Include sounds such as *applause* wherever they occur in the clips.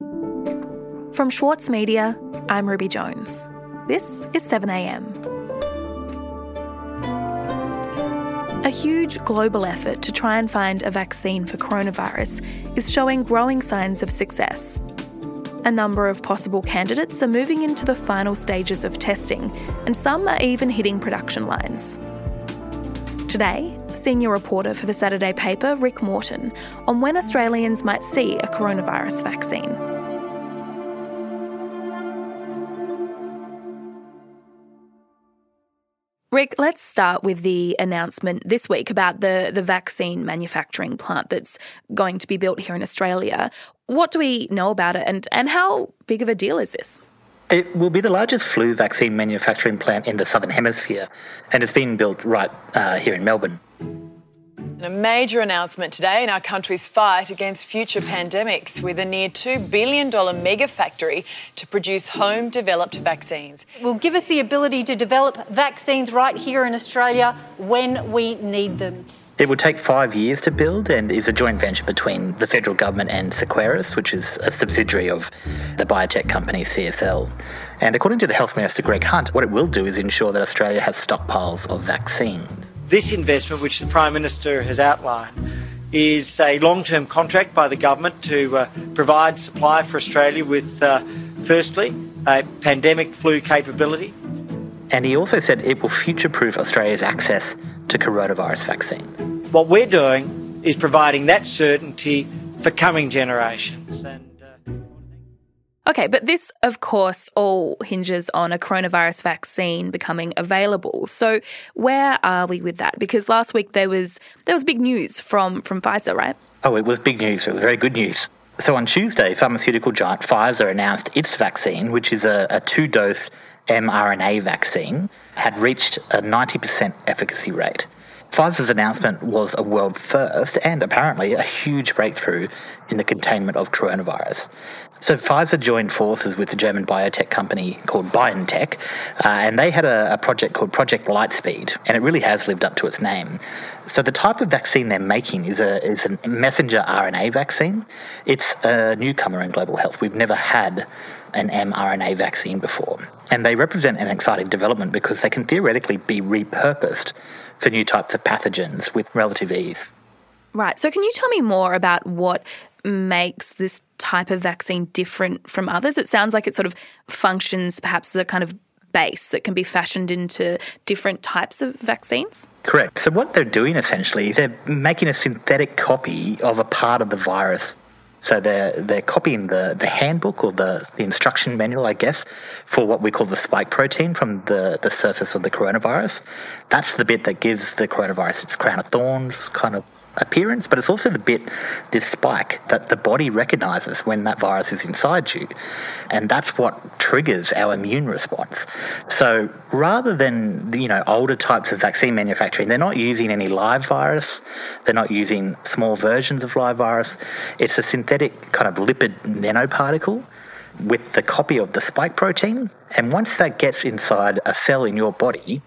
From Schwartz Media, I'm Ruby Jones. This is 7am. A huge global effort to try and find a vaccine for coronavirus is showing growing signs of success. A number of possible candidates are moving into the final stages of testing, and some are even hitting production lines. Today, senior reporter for the Saturday paper, Rick Morton, on when Australians might see a coronavirus vaccine. Rick, let's start with the announcement this week about the, the vaccine manufacturing plant that's going to be built here in Australia. What do we know about it and, and how big of a deal is this? It will be the largest flu vaccine manufacturing plant in the Southern Hemisphere, and it's being built right uh, here in Melbourne. A major announcement today in our country's fight against future pandemics with a near $2 billion mega factory to produce home developed vaccines. It will give us the ability to develop vaccines right here in Australia when we need them. It would take five years to build and is a joint venture between the federal government and Seqirus, which is a subsidiary of the biotech company CSL. And according to the Health Minister Greg Hunt, what it will do is ensure that Australia has stockpiles of vaccines. This investment, which the Prime Minister has outlined, is a long term contract by the government to uh, provide supply for Australia with, uh, firstly, a pandemic flu capability. And he also said it will future proof Australia's access to coronavirus vaccines. What we're doing is providing that certainty for coming generations. And, uh, Okay, but this, of course, all hinges on a coronavirus vaccine becoming available. So, where are we with that? Because last week there was there was big news from from Pfizer, right? Oh, it was big news. It was very good news. So on Tuesday, pharmaceutical giant Pfizer announced its vaccine, which is a, a two dose mRNA vaccine, had reached a 90% efficacy rate. Pfizer's announcement was a world first and apparently a huge breakthrough in the containment of coronavirus. So Pfizer joined forces with the German biotech company called BioNTech, uh, and they had a, a project called Project Lightspeed, and it really has lived up to its name. So the type of vaccine they're making is a is a messenger RNA vaccine. It's a newcomer in global health. We've never had an mRNA vaccine before, and they represent an exciting development because they can theoretically be repurposed for new types of pathogens with relative ease. Right. So, can you tell me more about what makes this type of vaccine different from others? It sounds like it sort of functions perhaps as a kind of base that can be fashioned into different types of vaccines? Correct. So, what they're doing essentially, they're making a synthetic copy of a part of the virus. So they're they're copying the, the handbook or the, the instruction manual, I guess, for what we call the spike protein from the, the surface of the coronavirus. That's the bit that gives the coronavirus its crown of thorns kind of appearance, but it's also the bit, this spike, that the body recognizes when that virus is inside you. And that's what triggers our immune response. So rather than, you know, older types of vaccine manufacturing, they're not using any live virus, they're not using small versions of live virus. It's a synthetic kind of lipid nanoparticle with the copy of the spike protein. And once that gets inside a cell in your body,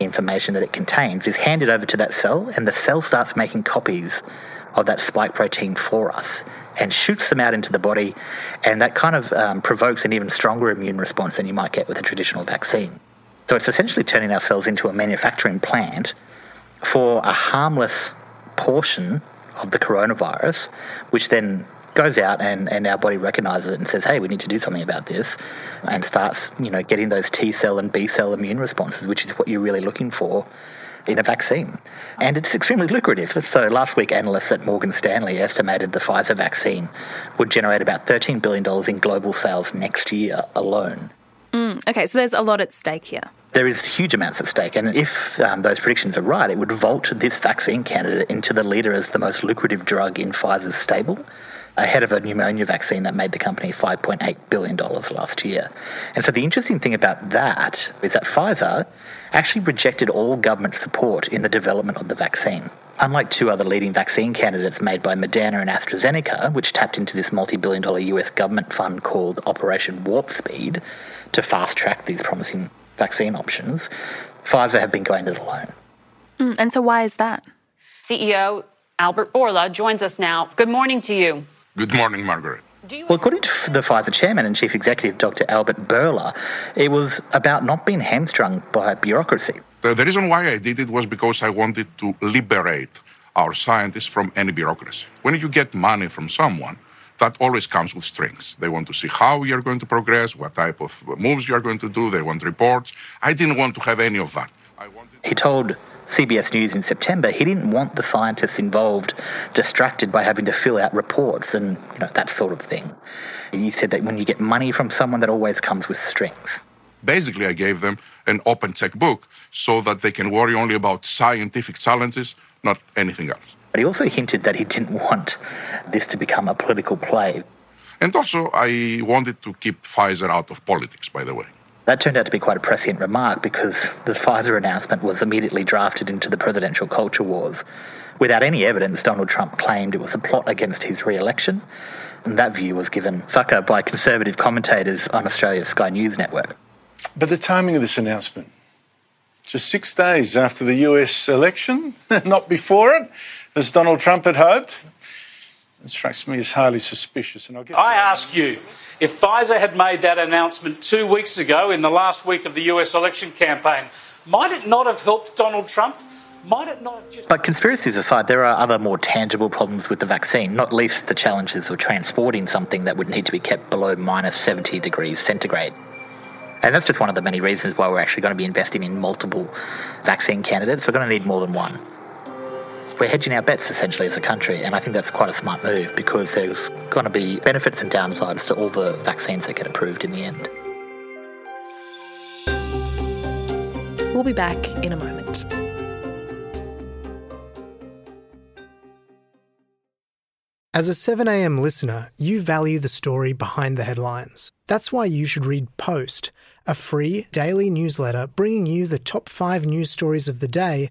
information that it contains is handed over to that cell, and the cell starts making copies of that spike protein for us and shoots them out into the body, and that kind of um, provokes an even stronger immune response than you might get with a traditional vaccine. So it's essentially turning our cells into a manufacturing plant for a harmless portion of the coronavirus, which then goes out and, and our body recognizes it and says, hey, we need to do something about this, and starts, you know, getting those T cell and B cell immune responses, which is what you're really looking for in a vaccine. And it's extremely lucrative. So last week, analysts at Morgan Stanley estimated the Pfizer vaccine would generate about $13 billion in global sales next year alone. Mm, okay, so there's a lot at stake here. There is huge amounts at stake, and if um, those predictions are right, it would vault this vaccine candidate into the leader as the most lucrative drug in Pfizer's stable ahead of a pneumonia vaccine that made the company $5.8 billion last year. And so the interesting thing about that is that Pfizer actually rejected all government support in the development of the vaccine. Unlike two other leading vaccine candidates made by Moderna and AstraZeneca, which tapped into this multi billion dollar US government fund called Operation Warp Speed to fast track these promising vaccine options, Pfizer have been going it alone. Mm, and so, why is that? CEO Albert Bourla joins us now. Good morning to you. Good morning, Margaret. Well, according to the Pfizer chairman and chief executive, Dr. Albert Bourla, it was about not being hamstrung by bureaucracy. The, the reason why I did it was because I wanted to liberate our scientists from any bureaucracy. When you get money from someone, that always comes with strings. They want to see how you're going to progress, what type of moves you're going to do. They want reports. I didn't want to have any of that. He told CBS News in September he didn't want the scientists involved distracted by having to fill out reports and you know that sort of thing. He said that when you get money from someone, that always comes with strings. Basically, I gave them an open checkbook so that they can worry only about scientific challenges, not anything else. But he also hinted that he didn't want this to become a political play. And also, I wanted to keep Pfizer out of politics, by the way. That turned out to be quite a prescient remark because the Pfizer announcement was immediately drafted into the presidential culture wars. Without any evidence, Donald Trump claimed it was a plot against his re election, and that view was given succor by conservative commentators on Australia's Sky News network. But the timing of this announcement, just six days after the US election, *laughs* not before it, as Donald Trump had hoped, it strikes me as highly suspicious. And I'll get I ask you, if Pfizer had made that announcement two weeks ago in the last week of the US election campaign, might it not have helped Donald Trump? Might it not have just. But conspiracies aside, there are other more tangible problems with the vaccine, not least the challenges of transporting something that would need to be kept below minus 70 degrees centigrade. And that's just one of the many reasons why we're actually going to be investing in multiple vaccine candidates. We're going to need more than one we're hedging our bets essentially as a country, and I think that's quite a smart move because there's going to be benefits and downsides to all the vaccines that get approved in the end. We'll be back in a moment. As a 7am listener, you value the story behind the headlines. That's why you should read Post, a free daily newsletter bringing you the top five news stories of the day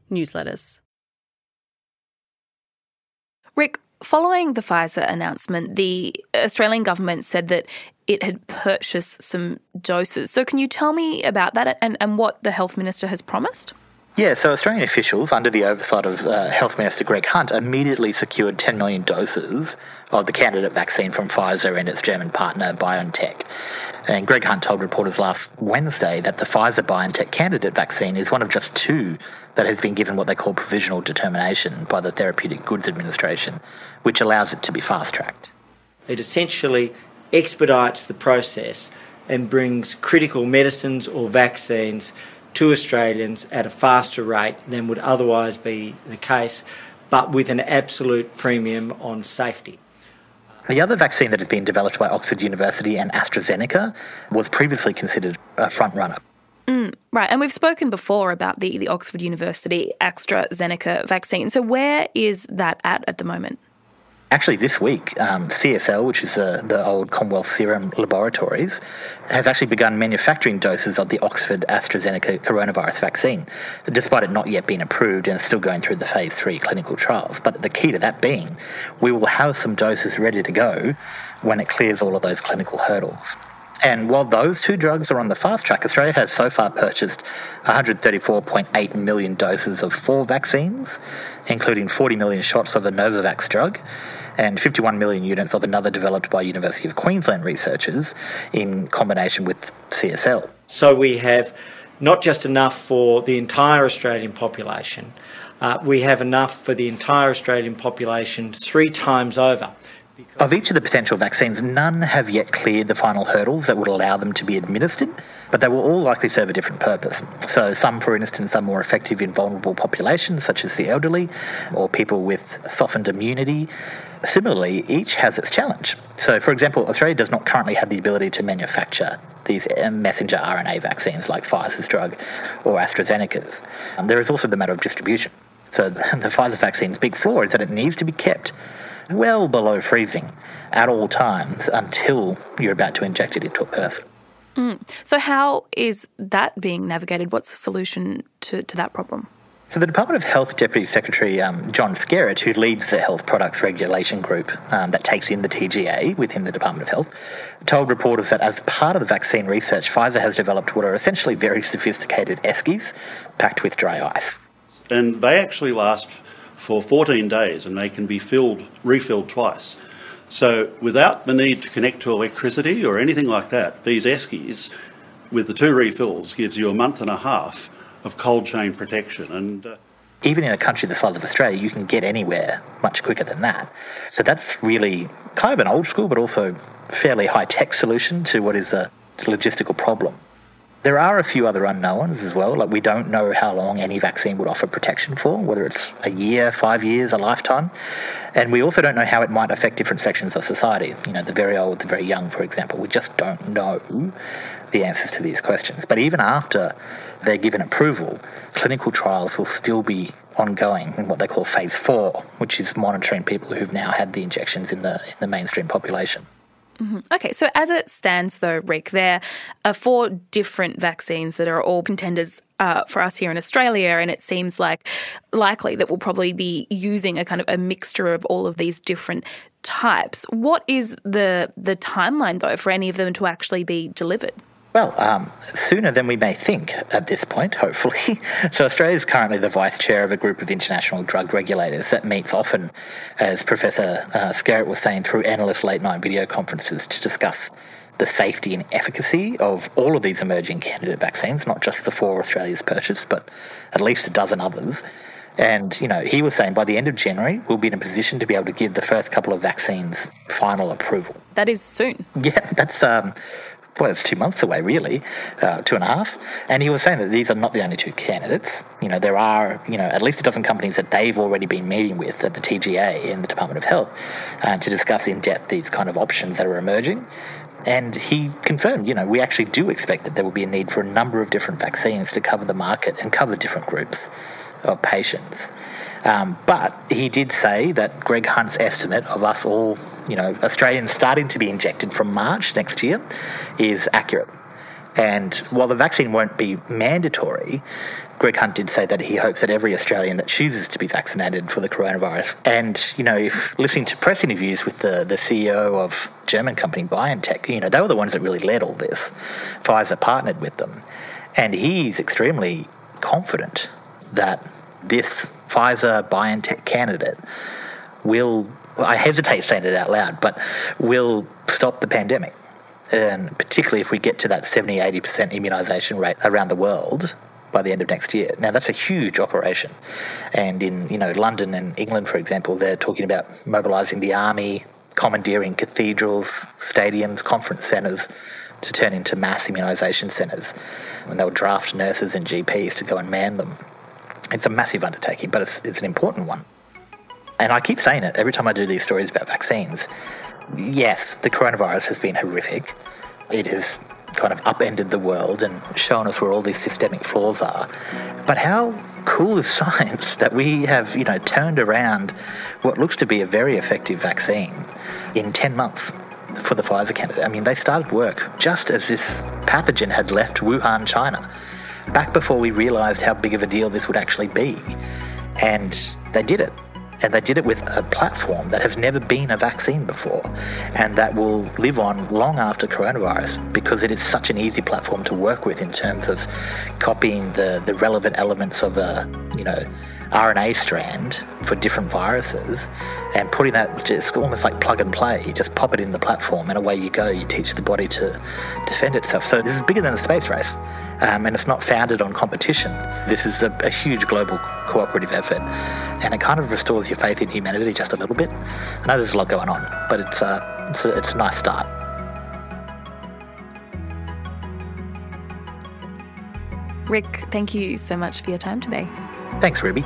newsletters. Rick, following the Pfizer announcement, the Australian government said that it had purchased some doses. So, can you tell me about that and, and what the health minister has promised? Yeah, so Australian officials, under the oversight of uh, Health Minister Greg Hunt, immediately secured 10 million doses of the candidate vaccine from Pfizer and its German partner BioNTech. And Greg Hunt told reporters last Wednesday that the Pfizer BioNTech candidate vaccine is one of just two that has been given what they call provisional determination by the Therapeutic Goods Administration, which allows it to be fast tracked. It essentially expedites the process and brings critical medicines or vaccines to Australians at a faster rate than would otherwise be the case, but with an absolute premium on safety. The other vaccine that has been developed by Oxford University and AstraZeneca was previously considered a front runner. Mm, right, and we've spoken before about the, the Oxford University AstraZeneca vaccine. So, where is that at at the moment? Actually, this week, um, CSL, which is uh, the old Commonwealth Serum Laboratories, has actually begun manufacturing doses of the Oxford AstraZeneca coronavirus vaccine, despite it not yet being approved and still going through the phase three clinical trials. But the key to that being, we will have some doses ready to go when it clears all of those clinical hurdles. And while those two drugs are on the fast track, Australia has so far purchased 134.8 million doses of four vaccines, including 40 million shots of the Novavax drug and 51 million units of another developed by University of Queensland researchers in combination with CSL. So we have not just enough for the entire Australian population, uh, we have enough for the entire Australian population three times over. Of each of the potential vaccines, none have yet cleared the final hurdles that would allow them to be administered, but they will all likely serve a different purpose. So, some, for instance, are more effective in vulnerable populations, such as the elderly or people with softened immunity. Similarly, each has its challenge. So, for example, Australia does not currently have the ability to manufacture these uh, messenger RNA vaccines like Pfizer's drug or AstraZeneca's. Um, there is also the matter of distribution. So, *laughs* the Pfizer vaccine's big flaw is that it needs to be kept well below freezing at all times until you're about to inject it into a person. Mm. So, how is that being navigated? What's the solution to, to that problem? So, the Department of Health Deputy Secretary um, John Skerritt, who leads the Health Products Regulation Group um, that takes in the TGA within the Department of Health, told reporters that as part of the vaccine research, Pfizer has developed what are essentially very sophisticated eskies packed with dry ice. And they actually last for 14 days and they can be filled, refilled twice. So, without the need to connect to electricity or anything like that, these eskies, with the two refills, gives you a month and a half of cold chain protection. And uh, even in a country the size of Australia, you can get anywhere much quicker than that. So that's really kind of an old school, but also fairly high tech solution to what is a logistical problem. There are a few other unknowns as well. Like we don't know how long any vaccine would offer protection for, whether it's a year, five years, a lifetime. And we also don't know how it might affect different sections of society. You know, the very old, the very young, for example. We just don't know the answers to these questions. But even after they're given approval, clinical trials will still be ongoing in what they call phase four, which is monitoring people who've now had the injections in the in the mainstream population. Mm-hmm. Okay, so as it stands, though, Rick, there are four different vaccines that are all contenders uh, for us here in Australia, and it seems like likely that we'll probably be using a kind of a mixture of all of these different types. What is the the timeline though for any of them to actually be delivered? Well, um, sooner than we may think at this point, hopefully. *laughs* so, Australia is currently the vice chair of a group of international drug regulators that meets often, as Professor uh, Skerritt was saying, through analyst late night video conferences to discuss the safety and efficacy of all of these emerging candidate vaccines, not just the four Australia's purchased, but at least a dozen others. And, you know, he was saying by the end of January, we'll be in a position to be able to give the first couple of vaccines final approval. That is soon. *laughs* Yeah, that's. Um, well, it's two months away, really, uh, two and a half. And he was saying that these are not the only two candidates. You know, there are, you know, at least a dozen companies that they've already been meeting with at the TGA in the Department of Health uh, to discuss in depth these kind of options that are emerging. And he confirmed, you know, we actually do expect that there will be a need for a number of different vaccines to cover the market and cover different groups of patients. Um, but he did say that Greg Hunt's estimate of us all, you know, Australians starting to be injected from March next year is accurate. And while the vaccine won't be mandatory, Greg Hunt did say that he hopes that every Australian that chooses to be vaccinated for the coronavirus. And, you know, if listening to press interviews with the, the CEO of German company BioNTech, you know, they were the ones that really led all this. Pfizer partnered with them. And he's extremely confident that this Pfizer BioNTech candidate will, I hesitate saying it out loud, but will stop the pandemic. And particularly if we get to that 70 80% immunisation rate around the world by the end of next year. Now, that's a huge operation. And in, you know, London and England, for example, they're talking about mobilising the army, commandeering cathedrals, stadiums, conference centres to turn into mass immunisation centres. And they'll draft nurses and GPs to go and man them. It's a massive undertaking, but it's, it's an important one. And I keep saying it every time I do these stories about vaccines. Yes, the coronavirus has been horrific. It has kind of upended the world and shown us where all these systemic flaws are. But how cool is *laughs* science that we have, you know, turned around what looks to be a very effective vaccine in 10 months for the Pfizer candidate? I mean, they started work just as this pathogen had left Wuhan, China back before we realised how big of a deal this would actually be. And they did it. And they did it with a platform that has never been a vaccine before and that will live on long after coronavirus because it is such an easy platform to work with in terms of copying the, the relevant elements of a, you know, RNA strand for different viruses and putting that just almost like plug and play. You just pop it in the platform and away you go. You teach the body to defend itself. So this is bigger than a space race. Um, and it's not founded on competition. This is a, a, huge global cooperative effort, and it kind of restores your faith in humanity just a little bit. I know there's a lot going on, but it's, uh, it's, a, it's a nice start. Rick, thank you so much for your time today. Thanks, Ruby.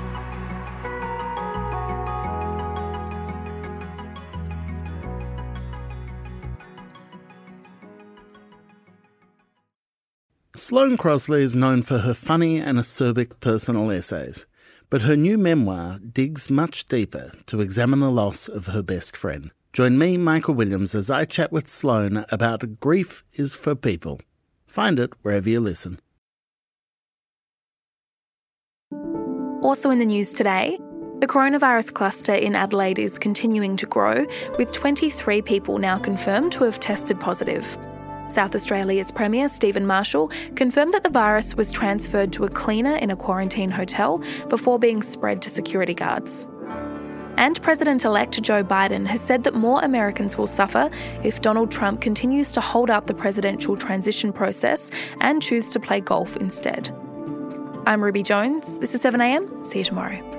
Sloane Crosley is known for her funny and acerbic personal essays, But her new memoir digs much deeper to examine the loss of her best friend. Join me, Michael Williams, as I chat with Sloane about Grief is for People. Find it wherever you listen. Also in the news today, the coronavirus cluster in Adelaide is continuing to grow, with 23 people now confirmed to have tested positive. South Australia's Premier Stephen Marshall confirmed that the virus was transferred to a cleaner in a quarantine hotel before being spread to security guards. And President elect Joe Biden has said that more Americans will suffer if Donald Trump continues to hold up the presidential transition process and choose to play golf instead. I'm Ruby Jones. This is 7am. See you tomorrow.